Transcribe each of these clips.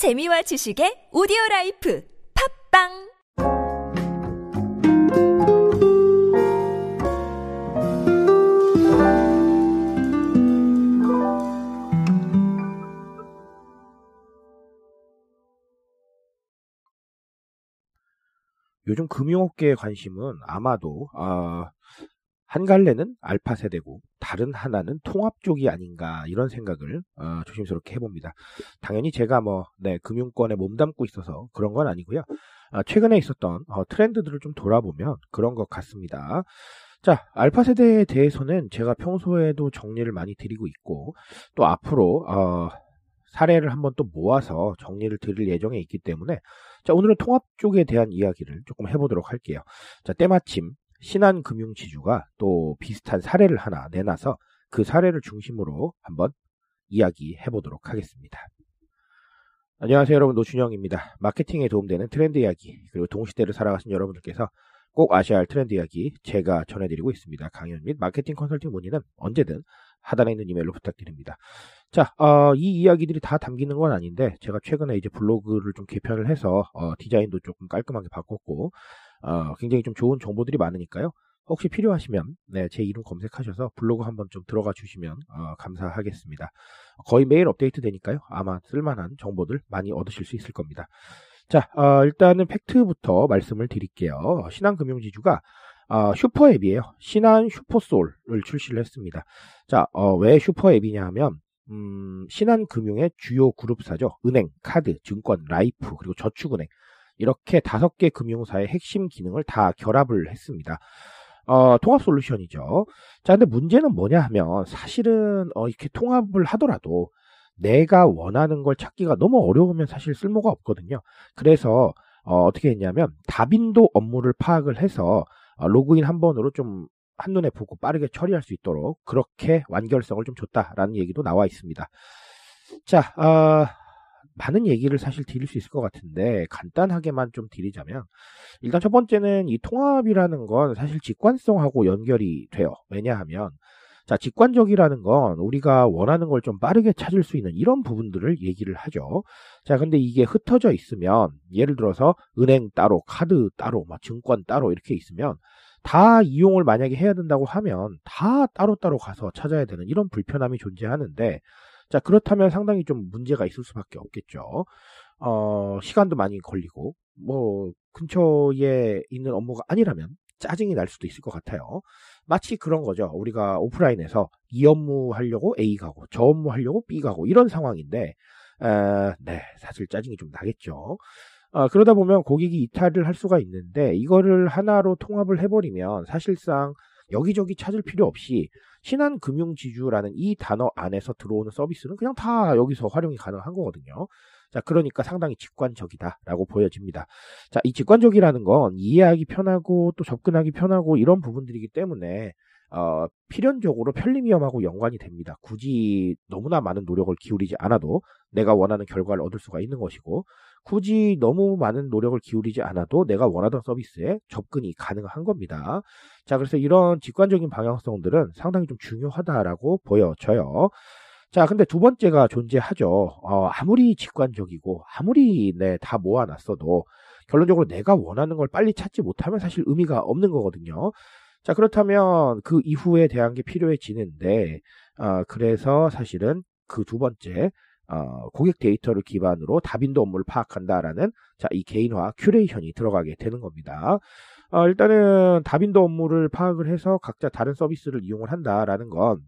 재미와 지식의 오디오 라이프 팝빵! 요즘 금융업계의 관심은 아마도 아, 한 갈래는 알파 세대고 다른 하나는 통합 쪽이 아닌가 이런 생각을 어, 조심스럽게 해봅니다. 당연히 제가 뭐 네, 금융권에 몸담고 있어서 그런 건 아니고요. 아, 최근에 있었던 어, 트렌드들을 좀 돌아보면 그런 것 같습니다. 자, 알파 세대에 대해서는 제가 평소에도 정리를 많이 드리고 있고 또 앞으로 어, 사례를 한번 또 모아서 정리를 드릴 예정에 있기 때문에 자, 오늘은 통합 쪽에 대한 이야기를 조금 해보도록 할게요. 자, 때마침 신한금융지주가 또 비슷한 사례를 하나 내놔서 그 사례를 중심으로 한번 이야기해 보도록 하겠습니다. 안녕하세요 여러분 노준영입니다. 마케팅에 도움되는 트렌드 이야기 그리고 동시대를 살아가신 여러분들께서 꼭 아셔야 할 트렌드 이야기 제가 전해드리고 있습니다. 강연 및 마케팅 컨설팅 문의는 언제든 하단에 있는 이메일로 부탁드립니다. 자, 어, 이 이야기들이 다 담기는 건 아닌데 제가 최근에 이제 블로그를 좀 개편을 해서 어, 디자인도 조금 깔끔하게 바꿨고 어, 굉장히 좀 좋은 정보들이 많으니까요. 혹시 필요하시면 네, 제 이름 검색하셔서 블로그 한번 좀 들어가 주시면 어, 감사하겠습니다. 거의 매일 업데이트 되니까요. 아마 쓸만한 정보들 많이 얻으실 수 있을 겁니다. 자, 어, 일단은 팩트부터 말씀을 드릴게요. 신한금융지주가 어, 슈퍼앱이에요. 신한 슈퍼솔을 출시를 했습니다. 자, 어, 왜 슈퍼앱이냐 하면 음, 신한금융의 주요 그룹사죠. 은행, 카드, 증권, 라이프, 그리고 저축은행. 이렇게 다섯 개 금융사의 핵심 기능을 다 결합을 했습니다. 어, 통합 솔루션이죠. 자, 근데 문제는 뭐냐 하면 사실은 어, 이렇게 통합을 하더라도 내가 원하는 걸 찾기가 너무 어려우면 사실 쓸모가 없거든요. 그래서 어, 떻게 했냐면 다빈도 업무를 파악을 해서 어, 로그인 한 번으로 좀 한눈에 보고 빠르게 처리할 수 있도록 그렇게 완결성을 좀 줬다라는 얘기도 나와 있습니다. 자, 어, 많은 얘기를 사실 드릴 수 있을 것 같은데 간단하게만 좀 드리자면 일단 첫 번째는 이 통합이라는 건 사실 직관성하고 연결이 돼요. 왜냐하면 자, 직관적이라는 건 우리가 원하는 걸 좀 빠르게 찾을 수 있는 이런 부분들을 얘기를 하죠. 자, 근데 이게 흩어져 있으면 예를 들어서 은행 따로, 카드 따로, 막 증권 따로 이렇게 있으면 다 이용을 만약에 해야 된다고 하면 다 따로따로 가서 찾아야 되는 이런 불편함이 존재하는데 자, 그렇다면 상당히 좀 문제가 있을 수밖에 없겠죠. 어, 시간도 많이 걸리고, 뭐, 근처에 있는 업무가 아니라면 짜증이 날 수도 있을 것 같아요. 마치 그런 거죠. 우리가 오프라인에서 이 업무 하려고 A 가고, 저 업무 하려고 B 가고, 이런 상황인데, 에, 네, 사실 짜증이 좀 나겠죠. 어, 그러다 보면 고객이 이탈을 할 수가 있는데, 이거를 하나로 통합을 해버리면 사실상 여기저기 찾을 필요 없이 신한금융지주라는 이 단어 안에서 들어오는 서비스는 그냥 다 여기서 활용이 가능한 거거든요. 자, 그러니까 상당히 직관적이다라고 보여집니다. 자, 이 직관적이라는 건 이해하기 편하고 또 접근하기 편하고 이런 부분들이기 때문에 어, 필연적으로 편리위험하고 연관이 됩니다. 굳이 너무나 많은 노력을 기울이지 않아도 내가 원하는 결과를 얻을 수가 있는 것이고 굳이 너무 많은 노력을 기울이지 않아도 내가 원하던 서비스에 접근이 가능한 겁니다. 자, 그래서 이런 직관적인 방향성들은 상당히 좀 중요하다라고 보여져요. 자, 근데 두 번째가 존재하죠. 어, 아무리 직관적이고, 아무리, 네, 다 모아놨어도, 결론적으로 내가 원하는 걸 빨리 찾지 못하면 사실 의미가 없는 거거든요. 자, 그렇다면 그 이후에 대한 게 필요해지는데, 어, 그래서 사실은 그 두 번째, 어, 고객 데이터를 기반으로 다빈도 업무를 파악한다라는 자, 이 개인화 큐레이션이 들어가게 되는 겁니다. 어, 일단은 다빈도 업무를 파악을 해서 각자 다른 서비스를 이용을 한다라는 건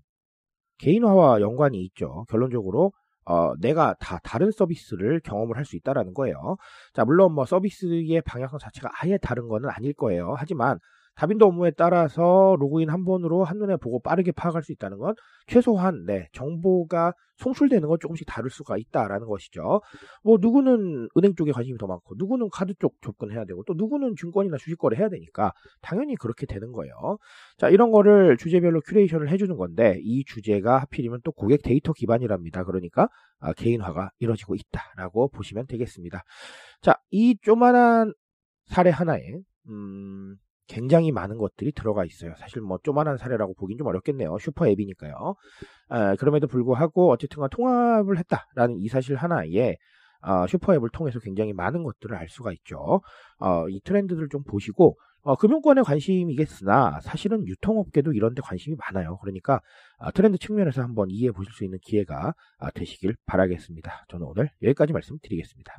개인화와 연관이 있죠. 결론적으로 어, 내가 다 다른 서비스를 경험을 할 수 있다라는 거예요. 자, 물론 뭐 서비스의 방향성 자체가 아예 다른 거는 아닐 거예요. 하지만 다빈도 업무에 따라서 로그인 한 번으로 한눈에 보고 빠르게 파악할 수 있다는 건 최소한 네, 정보가 송출되는 건 조금씩 다를 수가 있다라는 것이죠. 뭐 누구는 은행 쪽에 관심이 더 많고 누구는 카드 쪽 접근해야 되고 또 누구는 증권이나 주식 거래 해야 되니까 당연히 그렇게 되는 거예요. 자, 이런 거를 주제별로 큐레이션을 해 주는 건데 이 주제가 하필이면 또 고객 데이터 기반이랍니다. 그러니까 아, 개인화가 이루어지고 있다라고 보시면 되겠습니다. 자, 이 조만한 사례 하나에 음, 굉장히 많은 것들이 들어가 있어요. 사실 뭐 조만한 사례라고 보긴 좀 어렵겠네요. 슈퍼 앱이니까요. 아, 그럼에도 불구하고 어쨌든 통합을 했다라는 이 사실 하나에 어, 슈퍼 앱을 통해서 굉장히 많은 것들을 알 수가 있죠. 어, 이 트렌드들 좀 보시고 어, 금융권에 관심이겠으나 사실은 유통업계도 이런 데 관심이 많아요. 그러니까 아, 트렌드 측면에서 한번 이해해 보실 수 있는 기회가 아, 되시길 바라겠습니다. 저는 오늘 여기까지 말씀드리겠습니다.